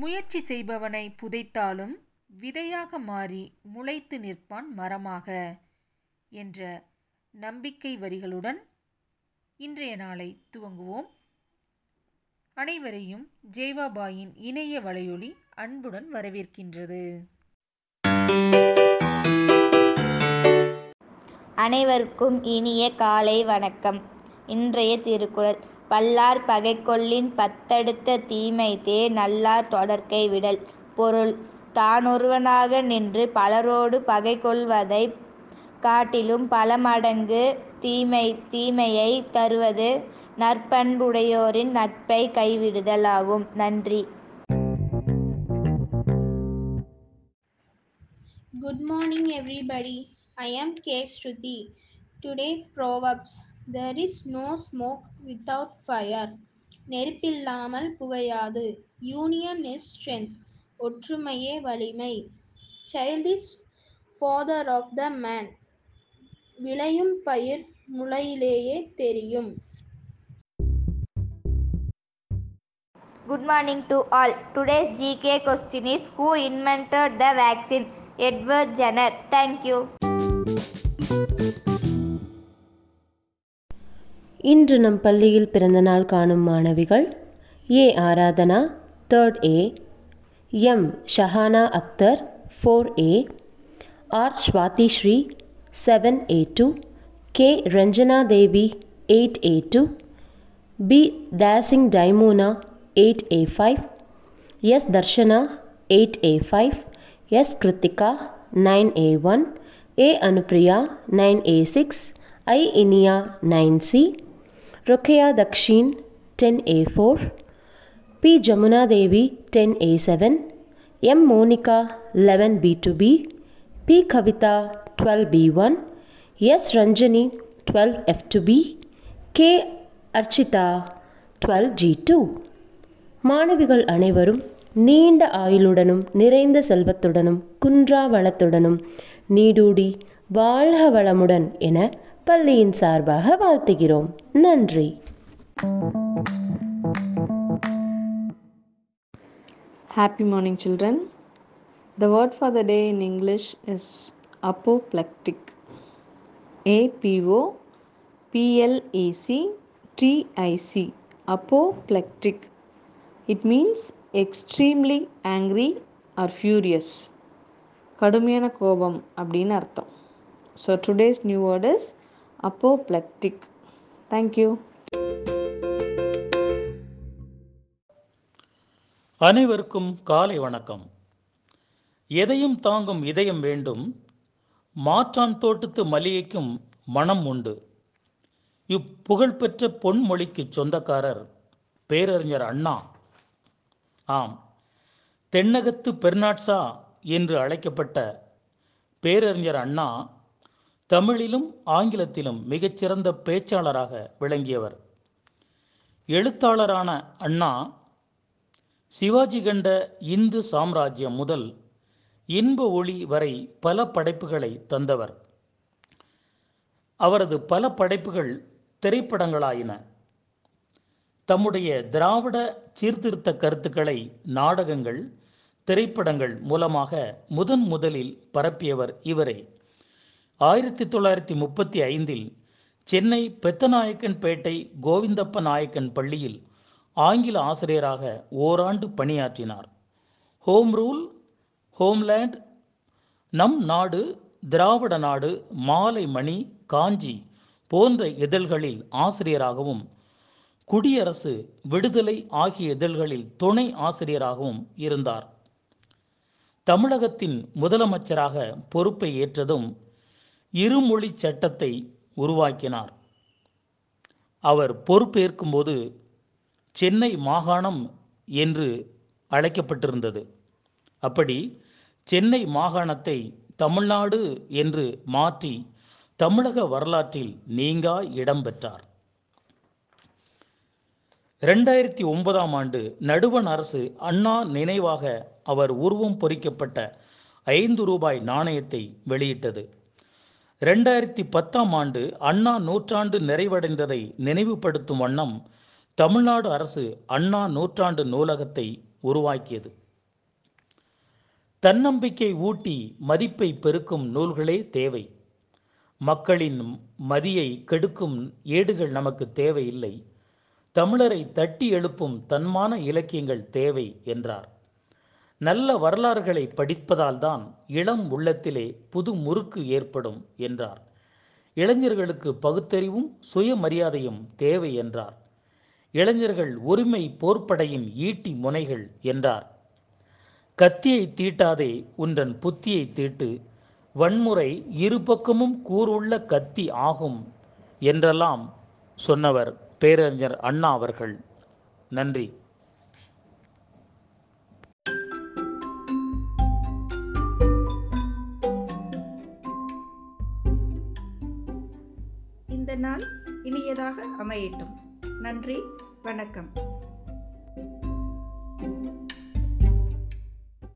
முயற்சி செய்பவனை புதைத்தாலும் விதையாக மாறி முளைத்து நிற்பான் மரமாக என்ற நம்பிக்கை வரிகளுடன் இன்றைய நாளை துவங்குவோம். அனைவரையும் ஜெய்வாபாயின் இணைய வலையொலி அன்புடன் வரவேற்கின்றது. அனைவருக்கும் இனிய காலை வணக்கம். இன்றைய திருக்குறள் பல்லார் பகைக்கொள்ளின் பத்தடுத்த தீமைத்தே நல்லார் தொடர்க்கை விடல் பொருள் தானொருவனாக நின்று பலரோடு பகை கொள்வதை காட்டிலும் பல மடங்கு தீமை தீமையை தருவது நற்பண்புடையோரின் நட்பை கைவிடுதல் ஆகும் நன்றி Good morning, everybody. I am K. Shruti. Today, Proverbs there is no smoke without fire நெருப்பில்லாமல் புகையாது யூனியன் இஸ் ஸ்ட்ரென்த் ஒற்றுமையே வலிமை child is father of the man விளையும் பயிர் முளையிலேயே தெரியும் good morning to all today's GK question is Who invented the vaccine? Edward Jenner. Thank. இன்று நம் பள்ளியில் பிறந்தநாள் காணும் மாணவிகள் A Aradhana third A M Shahana Akhtar four A R Swathi Sri seven A two K Ranjana Devi eight A two B testing டைமோனா eight A five S Darshana eight A five S Kiruthika nine A one A Anupriya nine A six I Iniya nine C Rukkaiya Dakshin ten A four B Jamuna Devi ten A seven M Monika eleven B two B B Kavitha twelve B one S Ranjani twelve F two B K Archita twelve G two மாணவிகள் அனைவரும் நீண்ட ஆயுளுடனும் நிறைந்த செல்வத்துடனும் குன்றா வளத்துடனும் நீடூடி வாழ்க வளமுடன் என பள்ளியின் சார்பாக வாழ்த்துகிறோம் நன்றி Happy morning, children. The word for the day in English is apoplectic. A P O P L E C T I C. Apoplectic. It means extremely angry or furious. கடுமையான கோபம் அப்படின்னு அர்த்தம் so today's new word is apoplectic thank you அனைவருக்கும் காலை வணக்கம். எதையும் தாங்கும் இதயம் வேண்டும். மாற்றான் தோட்டத்து மல்லிகைக்கும் மனம் உண்டு. இப்புகழ்பெற்ற பொன்மொழிக்கு சொந்தக்காரர் பேரறிஞர் அண்ணா. ஆம். தென்னகத்து பெர்னாட்சா என்று அழைக்கப்பட்ட பேரறிஞர் அண்ணா தமிழிலும் ஆங்கிலத்திலும் மிகச்சிறந்த பேச்சாளராக விளங்கியவர். எழுத்தாளரான அண்ணா சிவாஜி கண்ட இந்து சாம்ராஜ்யம் முதல் இன்ப ஒளி வரை பல படைப்புகளை தந்தவர். அவரது பல படைப்புகள் திரைப்படங்களாயின. தம்முடைய திராவிட சீர்திருத்த கருத்துக்களை நாடகங்கள் திரைப்படங்கள் மூலமாக முதன் முதலில் பரப்பியவர் இவரே. ஆயிரத்தி தொள்ளாயிரத்தி முப்பத்தி ஐந்தில் சென்னை பெத்தநாயக்கன்பேட்டை கோவிந்தப்ப நாயக்கன் பள்ளியில் ஆங்கில ஆசிரியராக ஓராண்டு பணியாற்றினார். ஹோம் ரூல் ஹோம்லேண்ட் நம் நாடு திராவிட நாடு மாலை மணி காஞ்சி போன்ற இதழ்களில் ஆசிரியராகவும் குடியரசு விடுதலை ஆகிய இதழ்களில் துணை ஆசிரியராகவும் இருந்தார். தமிழகத்தின் முதலமைச்சராக பொறுப்பை ஏற்றதும் இருமொழி சட்டத்தை உருவாக்கினார். அவர் பொறுப்பேற்கும்போது சென்னை மாகாணம் என்று அழைக்கப்பட்டிருந்தது. அப்படி சென்னை மாகாணத்தை தமிழ்நாடு என்று மாற்றி தமிழக வரலாற்றில் நீங்கா இடம் பெற்றார். ரெண்டாயிரத்தி ஒன்பதாம் ஆண்டு நடுவண் அரசு அண்ணா நினைவாக அவர் உருவம் பொறிக்கப்பட்ட ஐந்து ரூபாய் நாணயத்தை வெளியிட்டது. ரெண்டாயிரத்தி பத்தாம் ஆண்டு அண்ணா நூற்றாண்டு நிறைவடைந்ததை நினைவுபடுத்தும் வண்ணம் தமிழ்நாடு அரசு அண்ணா நூற்றாண்டு நூலகத்தை உருவாக்கியது. தன்னம்பிக்கை ஊட்டி மதிப்பை பெருக்கும் நூல்களே தேவை. மக்களின் மதியை கெடுக்கும் ஏடுகள் நமக்கு தேவையில்லை. தமிழரை தட்டி எழுப்பும் தன்மான இலக்கியங்கள் தேவை என்றார். நல்ல வரலாறுகளை படிப்பதால்தான் இளம் உள்ளத்திலே புது முறுக்கு ஏற்படும் என்றார். இளைஞர்களுக்கு பகுத்தறிவும் சுயமரியாதையும் தேவை என்றார். இளைஞர்கள் உரிமை போர்ப்படையின் ஈட்டி முனைகள் என்றார். கத்தியை தீட்டாதே உன்றன் புத்தியை தீட்டு வன்முறை இருபக்கமும் கூறுள்ள கத்தி ஆகும் என்றெல்லாம் சொன்னவர் பேரறிஞர் அண்ணா அவர்கள். நன்றி. இந்த நாள் இனியதாக அமையட்டும். நன்றி வணக்கம்.